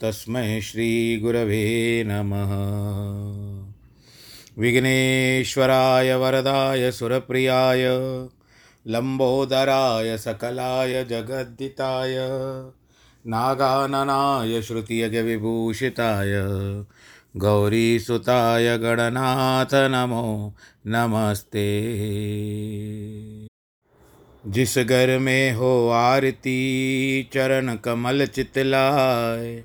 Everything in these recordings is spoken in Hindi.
तस्मै श्रीगुरवे नमः। विघ्नेश्वराय वरदाय सुरप्रियाय, लम्बोदराय सकलाय जगद्दिताय, नागाननाय श्रुतियज्ञविभूषिताय गौरीसुताय गणनाथ नमो नमस्ते। जिस घर में हो आरती, चरण कमल चितलाय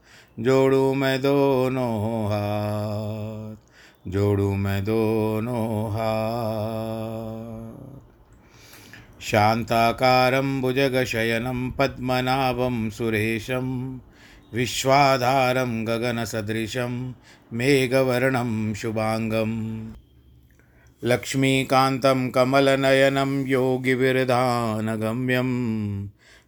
जोड़ू मैं दोनों हाथ, जोड़ू मैं दोनों हाथ। शान्ताकारं भुजगशयनं पद्मनाभं सुरेशं, विश्वाधारं गगनसदृशं मेघवर्णं शुभाङ्गम्। लक्ष्मीकान्तं कमलनयनं योगिविरधानगम्यम्।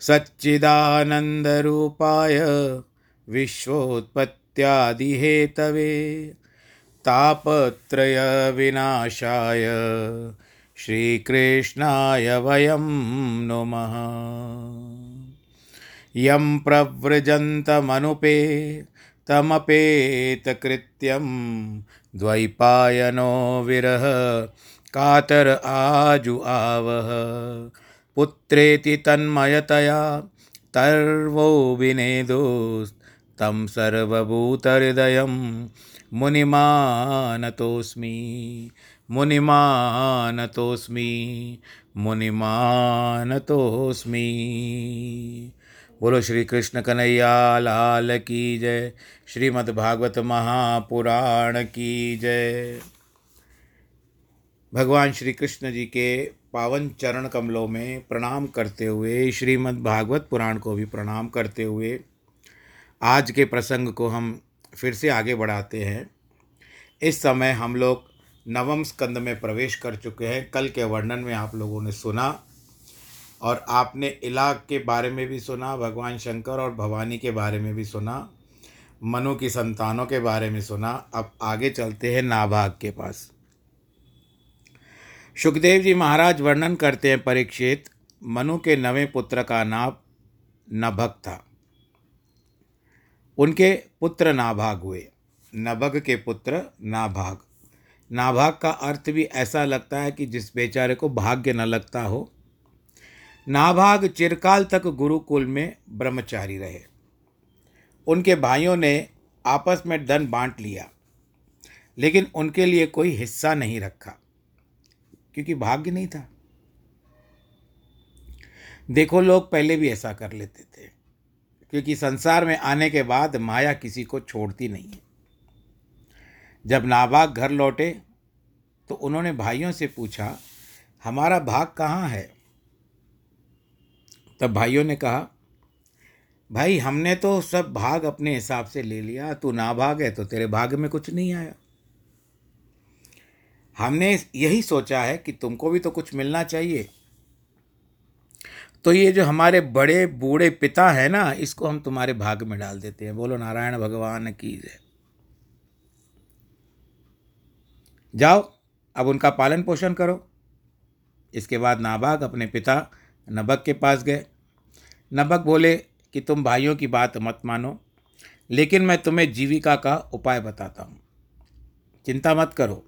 सच्चिदानन्दरूपाय विश्वोत्पत्त्यादिहेतवे तापत्रयविनाशाय श्रीकृष्णाय वयं नुमः। यं प्रव्रजन्तमनुपे तमपेतकृत्यं द्वैपायनो विरह कातर आजु आवह पुत्रेति तन्मयतया तर्वो विनेदोस्तं सर्वभूतहृदयं मुनिमानतोऽस्मि मुनिमानतोऽस्मि मुनिमानतोऽस्मि। बोलो श्री कृष्ण कन्हैया, लाल की जय। श्रीमद्भागवत महापुराण की जय। भगवान श्री कृष्ण जी के पावन चरण कमलों में प्रणाम करते हुए श्रीमद् भागवत पुराण को भी प्रणाम करते हुए आज के प्रसंग को हम फिर से आगे बढ़ाते हैं। इस समय हम लोग नवम स्कंद में प्रवेश कर चुके हैं। कल के वर्णन में आप लोगों ने सुना और आपने इलाक के बारे में भी सुना, भगवान शंकर और भवानी के बारे में भी सुना, मनु की संतानों के बारे में सुना। अब आगे चलते हैं नाभाग के पास। सुखदेव जी महाराज वर्णन करते हैं परीक्षित, मनु के नवे पुत्र का नाम नभग था। उनके पुत्र नाभाग हुए। नभग के पुत्र नाभाग। नाभाग का अर्थ भी ऐसा लगता है कि जिस बेचारे को भाग्य न लगता हो। नाभाग चिरकाल तक गुरुकुल में ब्रह्मचारी रहे। उनके भाइयों ने आपस में धन बांट लिया, लेकिन उनके लिए कोई हिस्सा नहीं रखा। क्योंकि भाग्य नहीं था। देखो, लोग पहले भी ऐसा कर लेते थे, क्योंकि संसार में आने के बाद माया किसी को छोड़ती नहीं है। जब नाबाग घर लौटे तो उन्होंने भाइयों से पूछा, हमारा भाग कहाँ है? तब भाइयों ने कहा, भाई, हमने तो सब भाग अपने हिसाब से ले लिया, तू ना भाग है तो तेरे भाग में कुछ नहीं आया। हमने यही सोचा है कि तुमको भी तो कुछ मिलना चाहिए। तो ये जो हमारे बड़े बूढ़े पिता हैं ना, इसको हम तुम्हारे भाग में डाल देते हैं। बोलो, नारायण भगवान की जय। जाओ, अब उनका पालन पोषण करो। इसके बाद नाबाग अपने पिता नबक के पास गए। नबक बोले कि तुम भाइयों की बात मत मानो, लेकिन मैं तुम्हें जीविका का उपाय बताता हूँ। चिंता मत करो।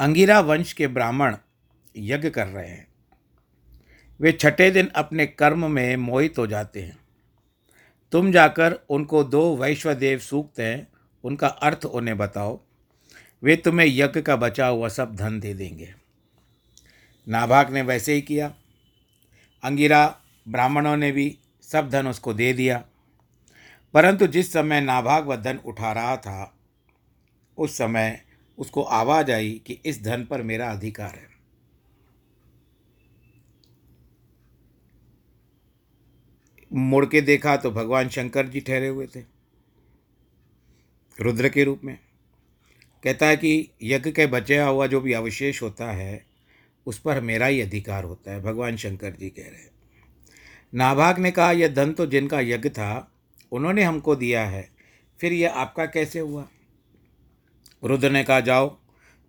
अंगिरा वंश के ब्राह्मण यज्ञ कर रहे हैं। वे छठे दिन अपने कर्म में मोहित हो जाते हैं। तुम जाकर उनको दो वैश्वदेव सूक्त हैं, उनका अर्थ उन्हें बताओ। वे तुम्हें यज्ञ का बचा हुआ सब धन दे देंगे। नाभाग ने वैसे ही किया। अंगिरा ब्राह्मणों ने भी सब धन उसको दे दिया। परंतु जिस समय नाभाग वह धन उठा रहा था, उस समय उसको आवाज़ आई कि इस धन पर मेरा अधिकार है। मुड़ के देखा तो भगवान शंकर जी ठहरे हुए थे, रुद्र के रूप में। कहता है कि यज्ञ के बचा हुआ जो भी अवशेष होता है, उस पर मेरा ही अधिकार होता है, भगवान शंकर जी कह रहे हैं। नाभाग ने कहा, यह धन तो जिनका यज्ञ था, उन्होंने हमको दिया है, फिर यह आपका कैसे हुआ? रुद्र ने कहा, जाओ,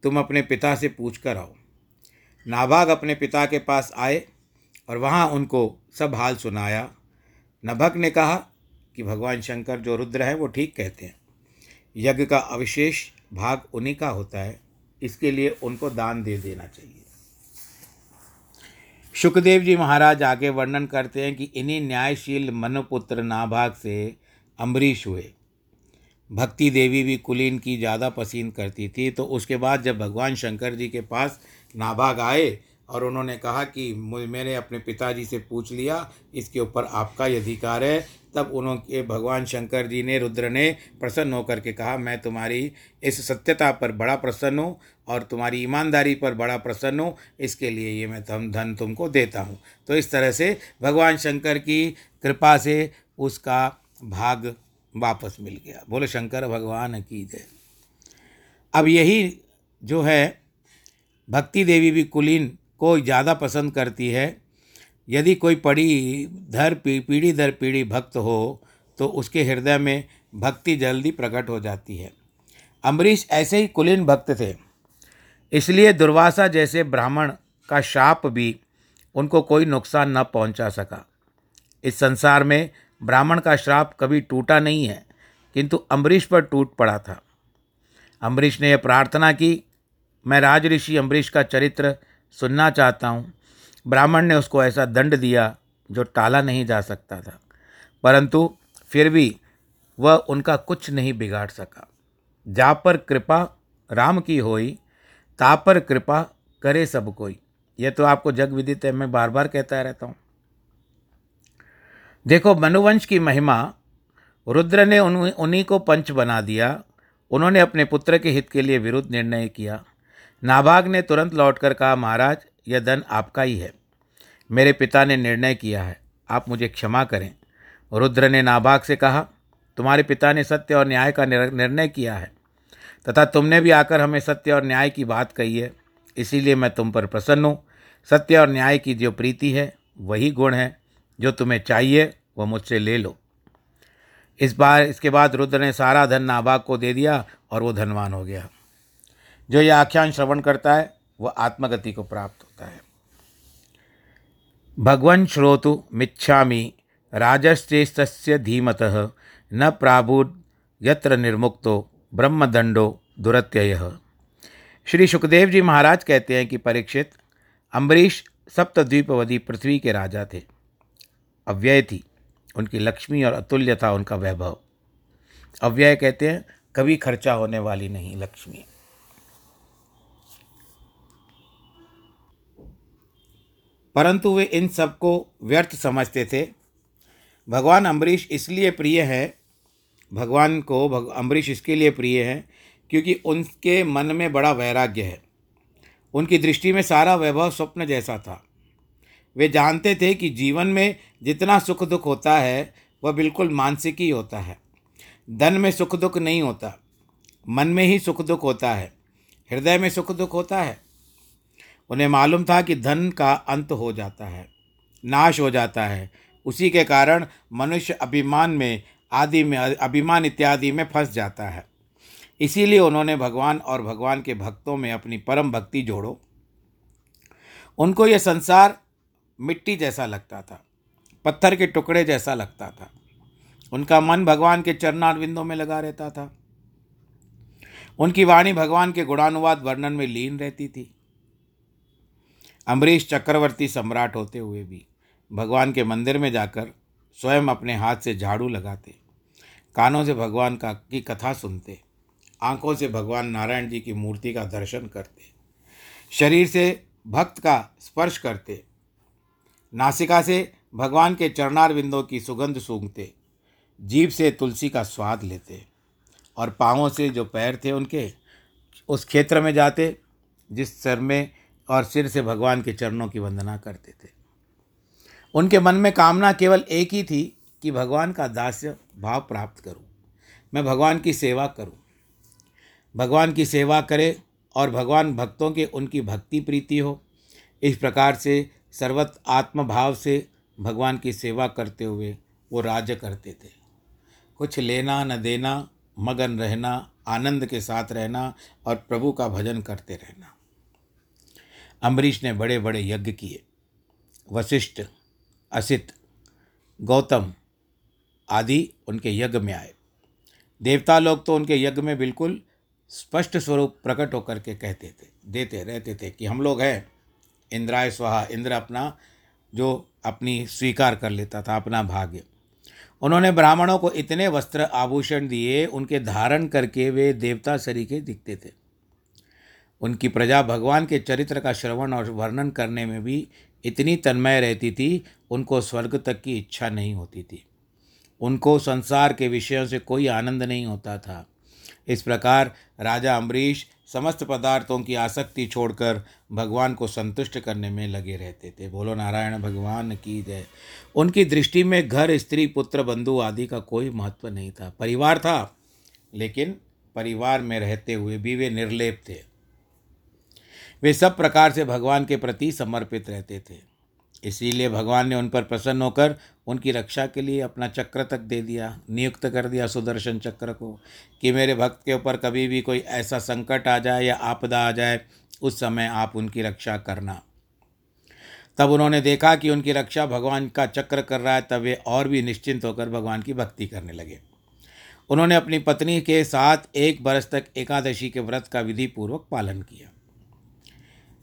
तुम अपने पिता से पूछ कर आओ। नाभाग अपने पिता के पास आए और वहाँ उनको सब हाल सुनाया। नभक ने कहा कि भगवान शंकर जो रुद्र है, वो ठीक कहते हैं। यज्ञ का अविशेष भाग उन्हीं का होता है। इसके लिए उनको दान दे देना चाहिए। सुखदेव जी महाराज आगे वर्णन करते हैं कि इन्हीं न्यायशील मनुपुत्र नाभाग से अम्बरीश हुए। भक्ति देवी भी कुलीन की ज़्यादा पसीन करती थी तो उसके बाद जब भगवान शंकर जी के पास नाभाग आए और उन्होंने कहा कि मैंने अपने पिताजी से पूछ लिया, इसके ऊपर आपका ही अधिकार है। तब उन्होंने, भगवान शंकर जी ने, रुद्र ने प्रसन्न होकर के कहा, मैं तुम्हारी इस सत्यता पर बड़ा प्रसन्न हूँ और तुम्हारी ईमानदारी पर बड़ा प्रसन्न हूँ, इसके लिए ये मैं तम धन तुमको देता हूँ। तो इस तरह से भगवान शंकर की कृपा से उसका भाग वापस मिल गया। बोले, शंकर, भगवान की जय। अब यही जो है, भक्ति देवी भी कुलीन को ज़्यादा पसंद करती है। यदि कोई पड़ी धर पीढ़ी दर पीढ़ी भक्त हो तो उसके हृदय में भक्ति जल्दी प्रकट हो जाती है। अम्बरीश ऐसे ही कुलीन भक्त थे। इसलिए दुर्वासा जैसे ब्राह्मण का शाप भी उनको कोई नुकसान न पहुँचा सका। इस संसार में ब्राह्मण का श्राप कभी टूटा नहीं है, किंतु अम्बरीश पर टूट पड़ा था। अम्बरीश ने यह प्रार्थना की, मैं राज ऋषि अम्बरीश का चरित्र सुनना चाहता हूँ। ब्राह्मण ने उसको ऐसा दंड दिया जो टाला नहीं जा सकता था। परंतु फिर भी वह उनका कुछ नहीं बिगाड़ सका। जा पर कृपा राम की होई, ता पर कृपा करे सब कोई। यह तो आपको जग विदित है, मैं बार बार कहता रहता हूँ। देखो, मनुवंश की महिमा, रुद्र ने उन, उन्हीं को पंच बना दिया। उन्होंने अपने पुत्र के हित के लिए विरुद्ध निर्णय किया। नाभाग ने तुरंत लौटकर कहा, महाराज, यह धन आपका ही है। मेरे पिता ने निर्णय किया है। आप मुझे क्षमा करें। रुद्र ने नाभाग से कहा, तुम्हारे पिता ने सत्य और न्याय का निर्णय किया है, तथा तुमने भी आकर हमें सत्य और न्याय की बात कही है। इसीलिए मैं तुम पर प्रसन्न हूँ। सत्य और न्याय की जो प्रीति है, वही गुण है। जो तुम्हें चाहिए, वह मुझसे ले लो। इस बार, इसके बाद रुद्र ने सारा धन नाभाग को दे दिया और वो धनवान हो गया। जो यह आख्यान श्रवण करता है, वह आत्मगति को प्राप्त होता है। भगवान श्रोतु मिच्छामी राजश्चेस्त धीमत, न प्राबुद यत्र निर्मुक्तो ब्रह्मदंडो दुरत्यय। श्री सुखदेव जी महाराज कहते हैं कि परीक्षित, अम्बरीश सप्तद्वीपवदी पृथ्वी के राजा थे। अव्यय थी। उनकी लक्ष्मी और अतुल्य था उनका वैभव। अव्यय कहते हैं, कभी खर्चा होने वाली नहीं लक्ष्मी। परंतु वे इन सबको व्यर्थ समझते थे। भगवान अम्बरीश इसलिए प्रिय है, भगवान को, भग, अम्बरीश इसके लिए प्रिय है, क्योंकि उनके मन में बड़ा वैराग्य है। उनकी दृष्टि में सारा वैभव स्वप्न जैसा था। वे जानते थे कि जीवन में जितना सुख दुख होता है, वह बिल्कुल मानसिक ही होता है। धन में सुख दुख नहीं होता, मन में ही सुख दुख होता है, हृदय में सुख दुख होता है। उन्हें मालूम था कि धन का अंत हो जाता है, नाश हो जाता है। उसी के कारण मनुष्य अभिमान में, आदि में, अभिमान इत्यादि में फंस जाता है। इसीलिए उन्होंने भगवान और भगवान के भक्तों में अपनी परम भक्ति जोड़ो। उनको यह संसार मिट्टी जैसा लगता था, पत्थर के टुकड़े जैसा लगता था। उनका मन भगवान के चरणारविंदों में लगा रहता था। उनकी वाणी भगवान के गुणानुवाद वर्णन में लीन रहती थी। अम्बरीश चक्रवर्ती सम्राट होते हुए भी भगवान के मंदिर में जाकर स्वयं अपने हाथ से झाड़ू लगाते, कानों से भगवान का, की कथा सुनते, आँखों से भगवान नारायण जी की मूर्ति का दर्शन करते, शरीर से भक्त का स्पर्श करते नासिका से भगवान के चरणार बिंदों की सुगंध सूंघते, जीभ से तुलसी का स्वाद लेते और पाँवों से जो पैर थे उनके, उस क्षेत्र में जाते जिस सर में और सिर से भगवान के चरणों की वंदना करते थे। उनके मन में कामना केवल एक ही थी कि भगवान का दास्य भाव प्राप्त करूँ, मैं भगवान की सेवा करूँ। भगवान की सेवा करे और भगवान भक्तों के उनकी भक्ति प्रीति हो। इस प्रकार से सर्वत आत्मभाव से भगवान की सेवा करते हुए वो राज्य करते थे। कुछ लेना न देना, मगन रहना, आनंद के साथ रहना और प्रभु का भजन करते रहना। अम्बरीश ने बड़े बड़े यज्ञ किए। वशिष्ठ, असित, गौतम आदि उनके यज्ञ में आए। देवता लोग तो उनके यज्ञ में बिल्कुल स्पष्ट स्वरूप प्रकट होकर के कहते थे, देते रहते थे कि हम लोग हैं। इंद्राय स्वाहा, इंद्र अपना जो अपनी स्वीकार कर लेता था, अपना भाग्य। उन्होंने ब्राह्मणों को इतने वस्त्र आभूषण दिए, उनके धारण करके वे देवता सरीके दिखते थे। उनकी प्रजा भगवान के चरित्र का श्रवण और वर्णन करने में भी इतनी तन्मय रहती थी, उनको स्वर्ग तक की इच्छा नहीं होती थी। उनको संसार के विषयों से कोई आनंद नहीं होता था। इस प्रकार राजा अम्बरीश समस्त पदार्थों की आसक्ति छोड़कर भगवान को संतुष्ट करने में लगे रहते थे। बोलो, नारायण भगवान की जय। उनकी दृष्टि में घर, स्त्री, पुत्र, बंधु आदि का कोई महत्व नहीं था। परिवार था, लेकिन परिवार में रहते हुए भी वे निर्लेप थे। वे सब प्रकार से भगवान के प्रति समर्पित रहते थे। इसीलिए भगवान ने उन पर प्रसन्न होकर उनकी रक्षा के लिए अपना चक्र तक दे दिया, नियुक्त कर दिया सुदर्शन चक्र को, कि मेरे भक्त के ऊपर कभी भी कोई ऐसा संकट आ जाए या आपदा आ जाए, उस समय आप उनकी रक्षा करना। तब उन्होंने देखा कि उनकी रक्षा भगवान का चक्र कर रहा है, तब वे और भी निश्चिंत होकर भगवान की भक्ति करने लगे। उन्होंने अपनी पत्नी के साथ एक बरस तक एकादशी के व्रत का विधि पूर्वक पालन किया।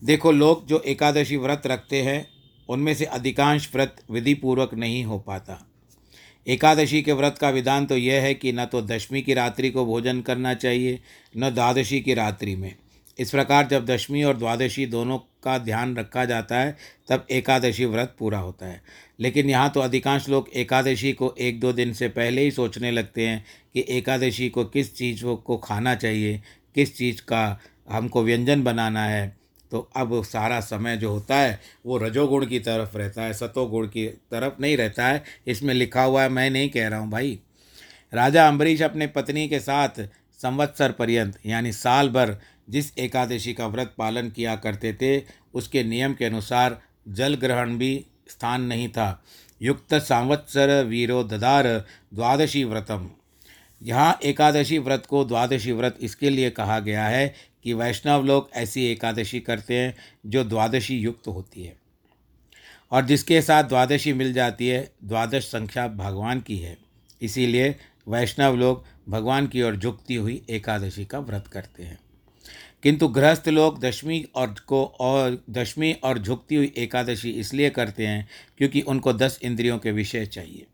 देखो, लोग जो एकादशी व्रत रखते हैं उनमें से अधिकांश व्रत विधि पूर्वक नहीं हो पाता। एकादशी के व्रत का विधान तो यह है कि न तो दशमी की रात्रि को भोजन करना चाहिए, न द्वादशी की रात्रि में। इस प्रकार जब दशमी और द्वादशी दोनों का ध्यान रखा जाता है, तब एकादशी व्रत पूरा होता है। लेकिन यहाँ तो अधिकांश लोग एकादशी को एक दो दिन से पहले ही सोचने लगते हैं कि एकादशी को किस चीज़ को खाना चाहिए, किस चीज़ का हमको व्यंजन बनाना है तो अब सारा समय जो होता है, वो रजोगुण की तरफ़ रहता है, सतोगुण की तरफ़ नहीं रहता है। इसमें लिखा हुआ है, मैं नहीं कह रहा हूँ भाई। राजा अम्बरीश अपने पत्नी के साथ संवत्सर पर्यंत, यानी साल भर, जिस एकादशी का व्रत पालन किया करते थे, उसके नियम के अनुसार जल ग्रहण भी स्थान नहीं था। युक्त सांवत्सर वीरो ददार द्वादशी व्रतम। यहाँ एकादशी व्रत को द्वादशी व्रत इसके लिए कहा गया है कि वैष्णव लोग ऐसी एकादशी करते हैं जो द्वादशी युक्त होती है। और जिसके साथ द्वादशी मिल जाती है, द्वादश संख्या भगवान की है। इसीलिए वैष्णव लोग भगवान की ओर झुकती हुई एकादशी का व्रत करते हैं। किंतु गृहस्थ लोग दशमी और को और दशमी और झुकती हुई एकादशी इसलिए करते हैं क्योंकि उनको दस इंद्रियों के विषय चाहिए।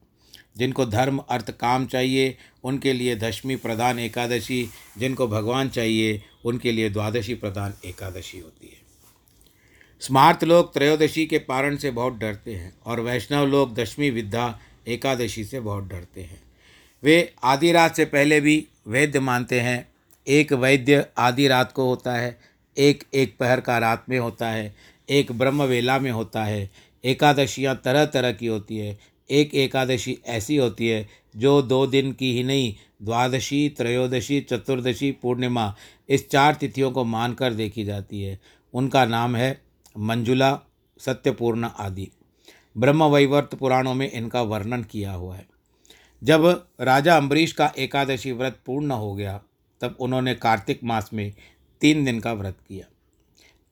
जिनको धर्म, अर्थ, काम चाहिए, उनके लिए दशमी प्रधान एकादशी, जिनको भगवान चाहिए, उनके लिए द्वादशी प्रधान एकादशी होती है। स्मार्त लोग त्रयोदशी के पारण से बहुत डरते हैं और वैष्णव लोग दशमी विद्या एकादशी से बहुत डरते हैं। वे आधी रात से पहले भी वैद्य मानते हैं। एक वैद्य आधी रात को होता है, एक एक पहर का रात में होता है, एक ब्रह्म वेला में होता है। एकादशियाँ तरह तरह की होती है। एक एकादशी ऐसी होती है, जो दो दिन की ही नहीं, द्वादशी, त्रयोदशी, चतुर्दशी, पूर्णिमा, इस चार तिथियों को मानकर देखी जाती है। उनका नाम है मंजुला, सत्यपूर्ण आदि। ब्रह्म वैवर्त पुराणों में इनका वर्णन किया हुआ है। जब राजा अम्बरीश का एकादशी व्रत पूर्ण हो गया, तब उन्होंने कार्तिक मास में तीन दिन का व्रत किया।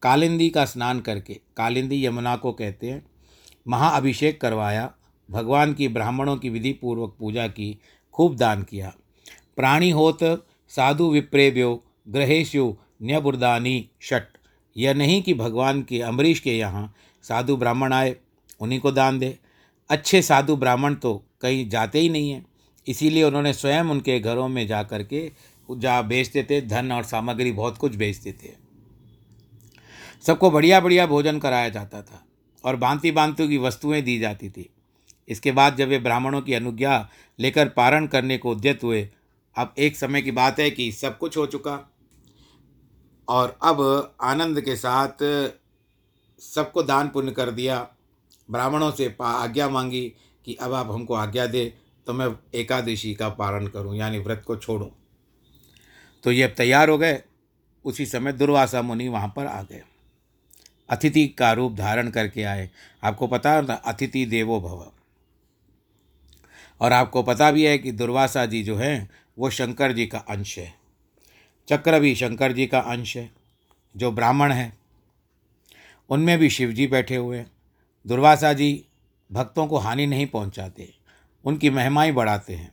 कालिंदी का स्नान करके, कालिंदी यमुना को कहते हैं, महाअभिषेक करवाया भगवान की, ब्राह्मणों की विधि पूर्वक पूजा की, खूब दान किया। प्राणी होत साधु विप्रेव्यो ग्रहेशु न्यबुर्दानी शट। यह नहीं कि भगवान के, अम्बरीश के यहाँ साधु ब्राह्मण आए, उन्हीं को दान दे। अच्छे साधु ब्राह्मण तो कहीं जाते ही नहीं हैं। इसीलिए उन्होंने स्वयं उनके घरों में जा कर के जा बेचते थे, धन और सामग्री बहुत कुछ बेचते थे। सबको बढ़िया बढ़िया भोजन कराया जाता था और भांति भांति की वस्तुएँ दी जाती थी। इसके बाद जब वे ब्राह्मणों की अनुज्ञा लेकर पारण करने को उद्यत हुए, अब एक समय की बात है कि सब कुछ हो चुका। और अब आनंद के साथ सबको दान पुण्य कर दिया। ब्राह्मणों से आज्ञा मांगी कि अब आप हमको आज्ञा दे तो मैं एकादशी का पारण करूँ, यानी व्रत को छोड़ूं। तो ये अब तैयार हो गए। उसी समय दुर्वासा मुनि वहाँ पर आ गए। अतिथि का रूप धारण करके आए। आपको पता है ना अतिथि देवो भव। और आपको पता भी है कि दुर्वासा जी जो हैं, वो शंकर जी का अंश है। चक्र भी शंकर जी का अंश है, जो ब्राह्मण है। उनमें भी शिव जी बैठे हुए हैं। दुर्वासा जी भक्तों को हानि नहीं पहुंचाते, उनकी महिमाएँ बढ़ाते हैं।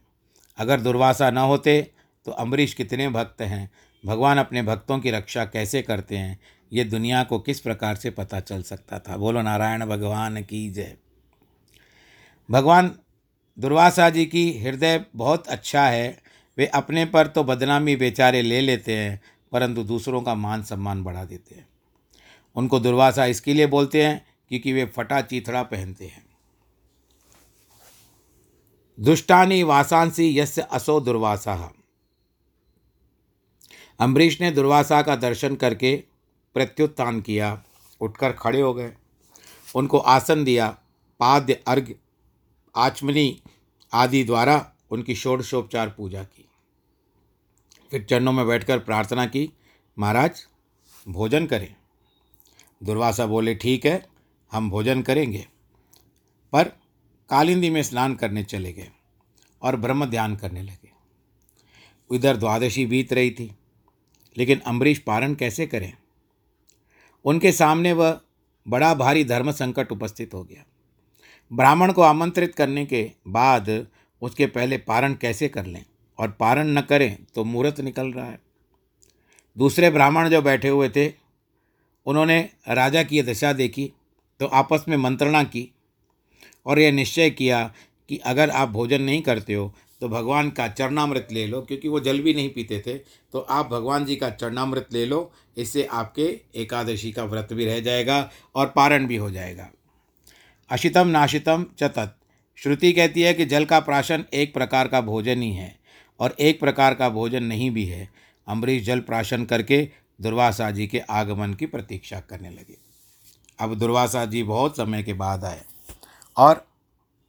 अगर दुर्वासा न होते तो अम्बरीश कितने भक्त हैं, भगवान अपने भक्तों की रक्षा कैसे करते हैं, ये दुनिया को किस प्रकार से पता चल सकता था? बोलो, नारायण भगवान की जय। भगवान दुर्वासा जी की हृदय बहुत अच्छा है। वे अपने पर तो बदनामी बेचारे ले लेते हैं, परंतु दूसरों का मान सम्मान बढ़ा देते हैं। उनको दुर्वासा इसके लिए बोलते हैं क्योंकि वे फटा चीथड़ा पहनते हैं। दुष्टानी वासांसी यस्य असो दुर्वासा। अम्बरीश ने दुर्वासा का दर्शन करके प्रत्युत्थान किया, उठकर खड़े हो गए। उनको आसन दिया, पाद्य अर्घ्य आचमनी आदि द्वारा उनकी षोडशोपचार पूजा की। फिर चरणों में बैठकर प्रार्थना की, महाराज, भोजन करें। दुर्वासा बोले, ठीक है, हम भोजन करेंगे। पर कालिंदी में स्नान करने चले गए और ब्रह्म ध्यान करने लगे। इधर द्वादशी बीत रही थी, लेकिन अम्बरीश पारण कैसे करें? उनके सामने वह बड़ा भारी धर्म संकट उपस्थित हो गया। ब्राह्मण को आमंत्रित करने के बाद उसके पहले पारण कैसे कर लें? और पारण न करें तो मुहूर्त निकल रहा है। दूसरे ब्राह्मण जो बैठे हुए थे, उन्होंने राजा की दशा देखी तो आपस में मंत्रणा की और यह निश्चय किया कि अगर आप भोजन नहीं करते हो तो भगवान का चरणामृत ले लो, क्योंकि वो जल भी नहीं पीते थे। तो आप भगवान जी का चरणामृत ले लो, इससे आपके एकादशी का व्रत भी रह जाएगा और पारण भी हो जाएगा। अशितम नाशितम चतत श्रुति कहती है कि जल का प्राशन एक प्रकार का भोजन ही है और एक प्रकार का भोजन नहीं भी है। अम्बरीश जल प्राशन करके दुर्वासा जी के आगमन की प्रतीक्षा करने लगे। अब दुर्वासा जी बहुत समय के बाद आए और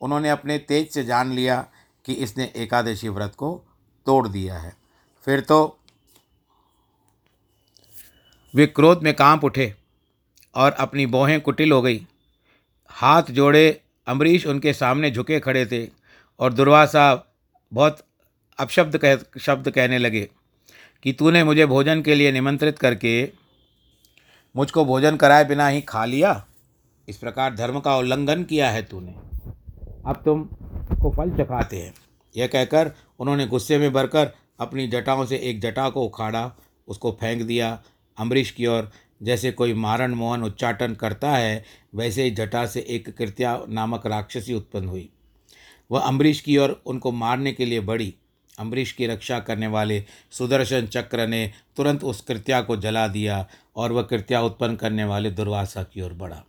उन्होंने अपने तेज से जान लिया कि इसने एकादशी व्रत को तोड़ दिया है। फिर तो वे क्रोध में काँप उठे और अपनी बोहें कुटिल हो गई। हाथ जोड़े अम्बरीश उनके सामने झुके खड़े थे और दुर्वासा बहुत अपशब्द कह, शब्द कहने लगे कि तूने मुझे भोजन के लिए निमंत्रित करके मुझको भोजन कराए बिना ही खा लिया। इस प्रकार धर्म का उल्लंघन किया है तूने। अब तुम को फल चखाते हैं। यह कहकर उन्होंने गुस्से में भरकर अपनी जटाओं से एक जटा को उखाड़ा, उसको फेंक दिया। अम्बरीश की ओर जैसे कोई मारण मोहन उच्चाटन करता है, वैसे ही जटा से एक कृत्या नामक राक्षसी उत्पन्न हुई। वह अम्बरीश की ओर उनको मारने के लिए बढ़ी। अम्बरीश की रक्षा करने वाले सुदर्शन चक्र ने तुरंत उस कृत्या को जला दिया और वह कृत्या उत्पन्न करने वाले दुर्वासा की ओर बढ़ा।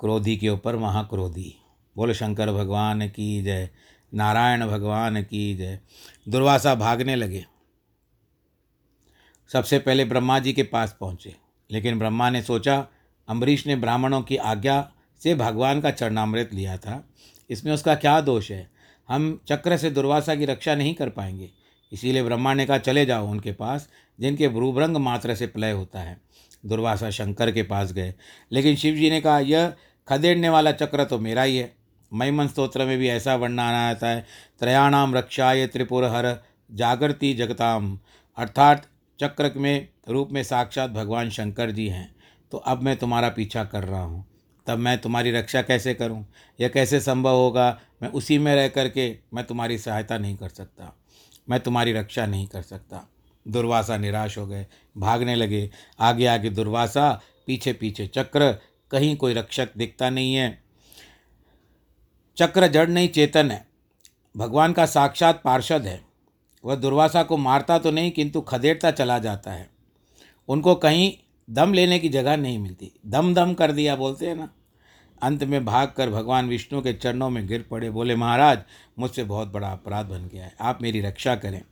क्रोधी के ऊपर वहाँ क्रोधी बोलो, शंकर भगवान की जय, नारायण भगवान की जय। दुर्वासा भागने लगे। सबसे पहले ब्रह्मा जी के पास पहुँचे। लेकिन ब्रह्मा ने सोचा अम्बरीश ने ब्राह्मणों की आज्ञा से भगवान का चरणामृत लिया था। इसमें उसका क्या दोष है? हम चक्र से दुर्वासा की रक्षा नहीं कर पाएँगे। इसीलिए ब्रह्मा ने कहा, चले जाओ उनके पास, जिनके भ्रूभ्रंग मात्र से प्रलय होता है। दुर्वासा शंकर के पास गए। लेकिन शिव जी ने कहा, यह खदेड़ने वाला चक्र तो मेरा ही है। महिमन स्त्रोत्र में भी ऐसा वर्णन आता है, त्रयाणाम रक्षाय त्रिपुर हर जागृति जगताम। अर्थात चक्र में, रूप में साक्षात भगवान शंकर जी हैं। तो अब मैं तुम्हारा पीछा कर रहा हूँ। तब मैं तुम्हारी रक्षा कैसे करूँ? यह कैसे संभव होगा? मैं उसी में रह कर के मैं तुम्हारी सहायता नहीं कर सकता। मैं तुम्हारी रक्षा नहीं कर सकता। दुर्वासा निराश हो गए, भागने लगे। आगे आगे दुर्वासा, पीछे पीछे चक्र। कहीं कोई रक्षक दिखता नहीं है। चक्र जड़ नहीं, चेतन है। भगवान का साक्षात पार्षद है। वह दुर्वासा को मारता तो नहीं, किंतु खदेड़ता चला जाता है। उनको कहीं दम लेने की जगह नहीं मिलती। दम दम कर दिया बोलते हैं ना। अंत में भाग कर भगवान विष्णु के चरणों में गिर पड़े। बोले, महाराज, मुझसे बहुत बड़ा अपराध बन गया है। आप मेरी रक्षा करें।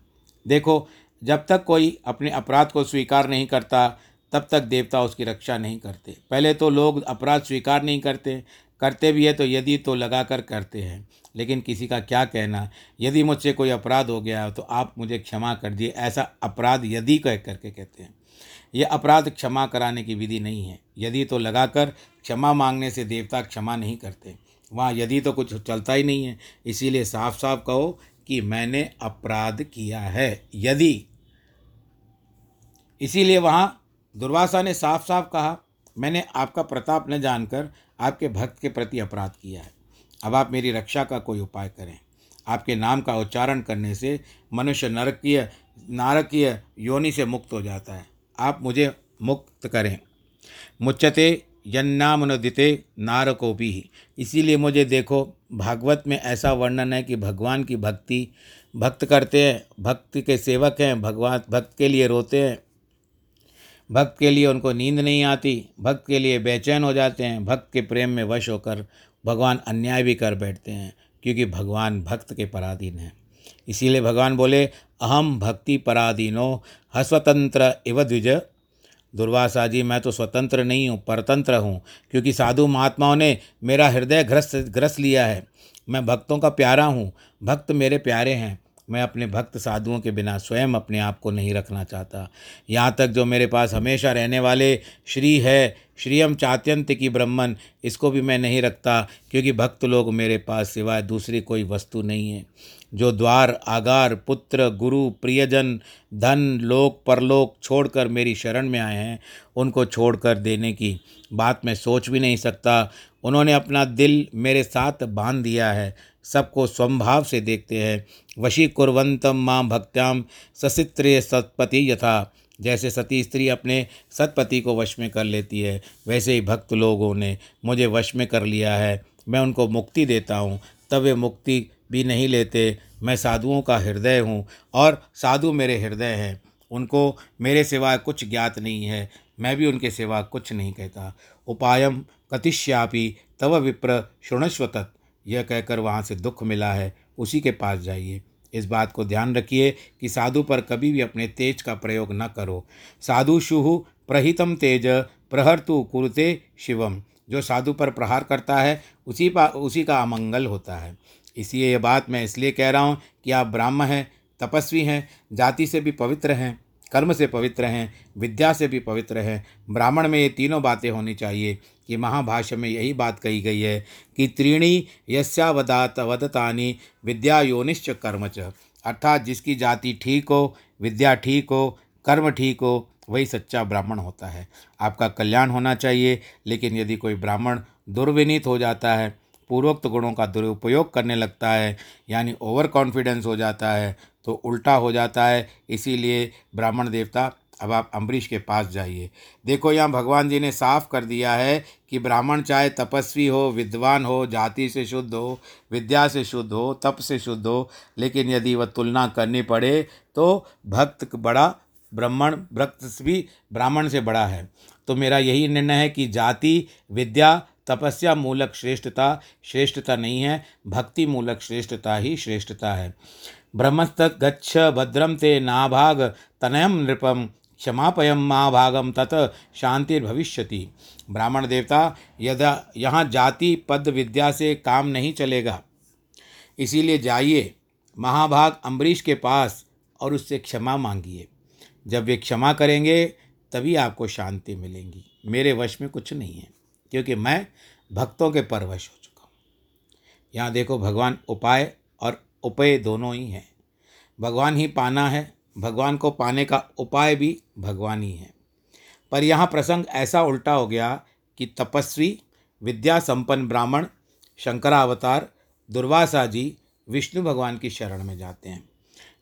देखो, जब तक कोई अपने अपराध को स्वीकार नहीं करता, तब तक देवता उसकी रक्षा नहीं करते। पहले तो लोग अपराध स्वीकार नहीं करते। करते भी है तो यदि तो लगा कर करते हैं। लेकिन किसी का क्या कहना? यदि मुझसे कोई अपराध हो गया तो आप मुझे क्षमा कर दिए। ऐसा अपराध यदि कह करके कहते हैं। यह अपराध क्षमा कराने की विधि नहीं है। यदि तो लगाकर क्षमा मांगने से देवता क्षमा नहीं करते। वहाँ यदि तो कुछ चलता ही नहीं है। इसीलिए साफ़ साफ़ कहो कि मैंने अपराध किया है। यदि इसीलिए वहाँ दुर्वासा ने साफ़ साफ़ कहा, मैंने आपका प्रताप न जानकर आपके भक्त के प्रति अपराध किया है। अब आप मेरी रक्षा का कोई उपाय करें। आपके नाम का उच्चारण करने से मनुष्य नरकीय, नारकीय योनि से मुक्त हो जाता है। आप मुझे मुक्त करें। मुच्चते यन्नामनुदिते नार को भी इसीलिए मुझे देखो, भागवत में ऐसा वर्णन है कि भगवान की भक्ति, भक्त करते हैं, भक्त के सेवक हैं, भगवान, भक्त के लिए रोते हैं। भक्त के लिए उनको नींद नहीं आती, भक्त के लिए बेचैन हो जाते हैं, भक्त के प्रेम में वश होकर भगवान अन्याय भी कर बैठते हैं, क्योंकि भगवान भक्त के पराधीन हैं। इसीलिए भगवान बोले अहम भक्ति पराधीनो, हस्वतंत्र इव द्विज। दुर्वासा जी, मैं तो स्वतंत्र नहीं हूँ, परतंत्र हूँ, क्योंकि साधु महात्माओं ने मेरा हृदय ग्रस्त, ग्रस लिया है। मैं भक्तों का प्यारा हूँ, भक्त मेरे प्यारे हैं। मैं अपने भक्त साधुओं के बिना स्वयं अपने आप को नहीं रखना चाहता। यहाँ तक जो मेरे पास हमेशा रहने वाले श्री है, श्रीयम चात्यंत की ब्रह्मन, इसको भी मैं नहीं रखता, क्योंकि भक्त लोग मेरे पास सिवाय दूसरी कोई वस्तु नहीं है। जो द्वार, आगार, पुत्र, गुरु, प्रियजन, धन, लोक, परलोक छोड़कर मेरी शरण में आए हैं, उनको छोड़कर देने की बात मैं सोच भी नहीं सकता। उन्होंने अपना दिल मेरे साथ बाँध दिया है। सबको स्वभाव से देखते हैं। वशी कुरवंतम माँ भक्त्याम ससित्रे सतपति यथा। जैसे सती स्त्री अपने सतपति को वश में कर लेती है, वैसे ही भक्त लोगों ने मुझे वश में कर लिया है। मैं उनको मुक्ति देता हूँ, तब वे मुक्ति भी नहीं लेते। मैं साधुओं का हृदय हूँ और साधु मेरे हृदय हैं। उनको मेरे सिवा कुछ ज्ञात नहीं है, मैं भी उनके सिवा कुछ नहीं कहता। उपायम कतिश्यापी तव विप्र शुणस्व तत्। यह कहकर वहाँ से दुख मिला है। उसी के पास जाइए। इस बात को ध्यान रखिए कि साधु पर कभी भी अपने तेज का प्रयोग न करो। साधु शुहु प्रहितम तेज प्रहर्तु कुरुते शिवम। जो साधु पर प्रहार करता है, उसी पा, उसी का अमंगल होता है। इसलिए यह बात मैं इसलिए कह रहा हूँ कि आप ब्राह्मण हैं, तपस्वी हैं, जाति से भी पवित्र हैं। कर्म से पवित्र हैं, विद्या से भी पवित्र हैं। ब्राह्मण में ये तीनों बातें होनी चाहिए कि महाभाष्य में यही बात कही गई है कि त्रीणी यस्यावदात वदतानी विद्या योनिश्च कर्म च अर्थात जिसकी जाति ठीक हो, विद्या ठीक हो, कर्म ठीक हो, वही सच्चा ब्राह्मण होता है। आपका कल्याण होना चाहिए, लेकिन यदि कोई ब्राह्मण दुर्विनीत हो जाता है पूर्वोक्त गुणों का दुरुपयोग करने लगता है, यानी ओवर कॉन्फिडेंस हो जाता है तो उल्टा हो जाता है। इसीलिए ब्राह्मण देवता, अब आप अम्बरीश के पास जाइए। देखो, यहाँ भगवान जी ने साफ़ कर दिया है कि ब्राह्मण चाहे तपस्वी हो, विद्वान हो, जाति से शुद्ध हो, विद्या से शुद्ध हो, तप से शुद्ध हो, लेकिन यदि वह तुलना करनी पड़े तो भक्त बड़ा ब्राह्मण, भक्त भी ब्राह्मण से बड़ा है। तो मेरा यही निर्णय है कि जाति, विद्या तपस्या मूलक श्रेष्ठता श्रेष्ठता नहीं है, भक्ति मूलक श्रेष्ठता ही श्रेष्ठता है। ब्रह्मस्तत् गच्छ भद्रम ते नाभाग तनयम नृपम क्षमापयम महाभागम तत शांतिर्भविष्यति ब्राह्मण देवता, यदा यहाँ जाति, पद, विद्या से काम नहीं चलेगा। इसीलिए जाइए, महाभाग अम्बरीश के पास और उससे क्षमा मांगिए। जब वे क्षमा करेंगे, तभी आपको शांति मिलेंगी। मेरे वश में कुछ नहीं है। क्योंकि मैं भक्तों के परवश हो चुका हूँ। यहाँ देखो भगवान उपाय और उपाय दोनों ही हैं। भगवान ही पाना है, भगवान को पाने का उपाय भी भगवान ही है। पर यहाँ प्रसंग ऐसा उल्टा हो गया कि तपस्वी, विद्या संपन्न ब्राह्मण, शंकरावतार, दुर्वासा जी विष्णु भगवान की शरण में जाते हैं।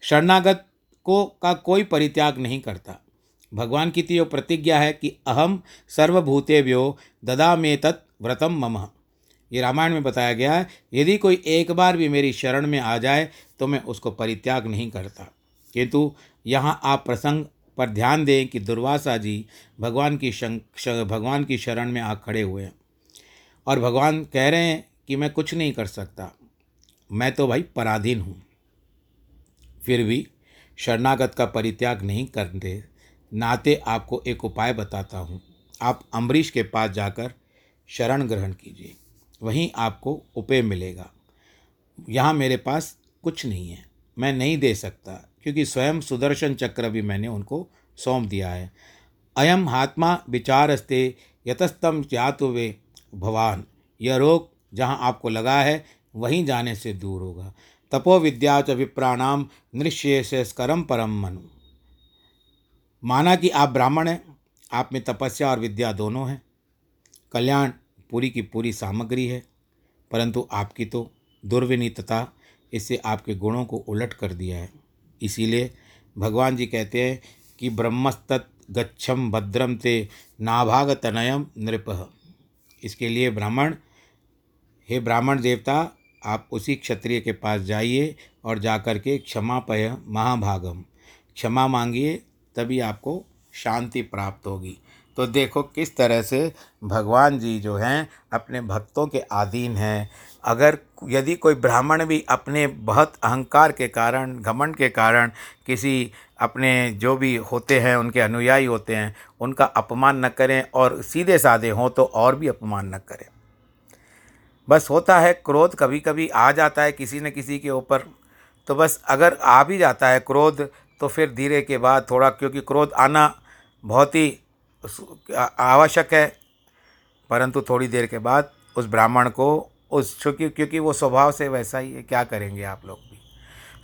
शरणागत को का कोई परित्याग नहीं करता। भगवान की तो प्रतिज्ञा है कि अहम सर्वभूतेभ्यो ददा में तत् व्रतम मम। ये रामायण में बताया गया है, यदि कोई एक बार भी मेरी शरण में आ जाए तो मैं उसको परित्याग नहीं करता। किंतु यहाँ आप प्रसंग पर ध्यान दें कि दुर्वासा जी भगवान की शंक भगवान की शरण में आ खड़े हुए हैं और भगवान कह रहे हैं कि मैं कुछ नहीं कर सकता। मैं तो भाई पराधीन हूँ। फिर भी शरणागत का परित्याग नहीं करते नाते आपको एक उपाय बताता हूँ। आप अम्बरीश के पास जाकर शरण ग्रहण कीजिए। वहीं आपको उपाय मिलेगा। यहाँ मेरे पास कुछ नहीं है। मैं नहीं दे सकता, क्योंकि स्वयं सुदर्शन चक्र भी मैंने उनको सौंप दिया है। अयम आत्मा विचारस्ते यतस्तम जातु वे भवान। यह रोग जहाँ आपको लगा है, वहीं जाने से दूर होगा। तपो विद्या च विप्राणाम निश्चेषस्करम परम मनु। माना कि आप ब्राह्मण हैं, आप में तपस्या और विद्या दोनों हैं। कल्याण पूरी की पूरी सामग्री है, परंतु आपकी तो दुर्विनीतता इससे आपके गुणों को उलट कर दिया है। इसीलिए भगवान जी कहते हैं कि ब्रह्मस्तत् गच्छम भद्रम ते नाभाग तनयम नृप। इसके लिए ब्राह्मण, हे ब्राह्मण देवता, आप उसी क्षत्रिय के पास जाइए और जाकर के क्षमा पय महाभागम क्षमा मांगिए तभी आपको शांति प्राप्त होगी। तो देखो किस तरह से भगवान जी जो हैं, अपने भक्तों के अधीन हैं। अगर यदि कोई ब्राह्मण भी अपने बहुत अहंकार के कारण, घमंड के कारण किसी अपने जो भी होते हैं, उनके अनुयायी होते हैं, उनका अपमान न करें और सीधे साधे हों तो और भी अपमान न करें। बस होता है क्रोध कभी कभी आ जाता है किसी न किसी के ऊपर। तो बस अगर आ भी जाता है क्रोध तो फिर धीरे के बाद थोड़ा, क्योंकि क्रोध आना बहुत ही आवश्यक है। परंतु थोड़ी देर के बाद उस ब्राह्मण को, उस चूँकि क्योंकि वो स्वभाव से वैसा ही है, क्या करेंगे आप लोग?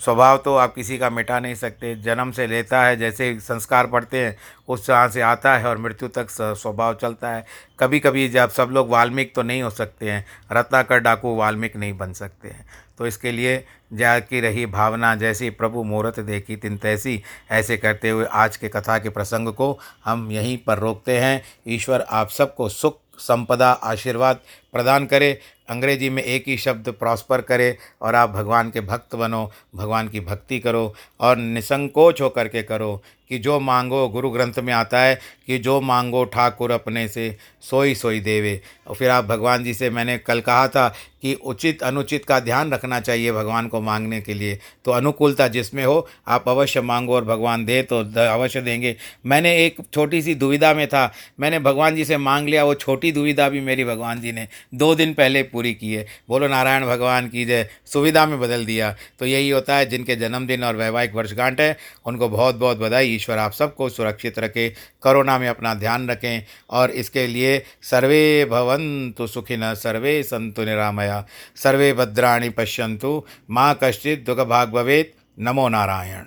स्वभाव तो आप किसी का मिटा नहीं सकते। जन्म से लेता है, जैसे संस्कार पढ़ते हैं, उस जहाँ से आता है और मृत्यु तक स्वभाव चलता है। कभी कभी जब सब लोग वाल्मीकि तो नहीं हो सकते हैं, रत्नाकर डाकू वाल्मीकि नहीं बन सकते हैं। तो इसके लिए जाकी रही भावना, जैसी प्रभु मुहूर्त देखी, तिन तैसी ऐसे करते हुए आज के कथा के प्रसंग को हम यहीं पर रोकते हैं। ईश्वर आप सबको सुख, संपदा, आशीर्वाद प्रदान करे, अंग्रेज़ी में एक ही शब्द प्रॉस्पर करे और आप भगवान के भक्त बनो, भगवान की भक्ति करो और निसंकोच होकर के करो कि जो मांगो गुरु ग्रंथ में आता है कि जो मांगो ठाकुर अपने से सोई सोई देवे। और फिर आप भगवान जी से, मैंने कल कहा था कि उचित अनुचित का ध्यान रखना चाहिए भगवान को मांगने के लिए। तो अनुकूलता जिसमें हो, आप अवश्य मांगो और भगवान दे तो अवश्य देंगे। मैंने एक छोटी सी दुविधा में था, मैंने भगवान जी से मांग लिया, वो छोटी दुविधा भी मेरी भगवान जी ने दो दिन पहले पूरी की है। बोलो, नारायण भगवान की जय। सुविधा में बदल दिया। तो यही होता है, जिनके जन्मदिन और वैवाहिक वर्षगांठ है, उनको बहुत बहुत बधाई। ईश्वर आप सबको सुरक्षित रखे कोरोना में अपना ध्यान रखें, और इसके लिए सर्वे भवन्तु सुखिन, सर्वे संतु निरामया। सर्वे भद्राणी पश्यंतु माँ कश्चित दुख भाग भवेत। नमो नारायण।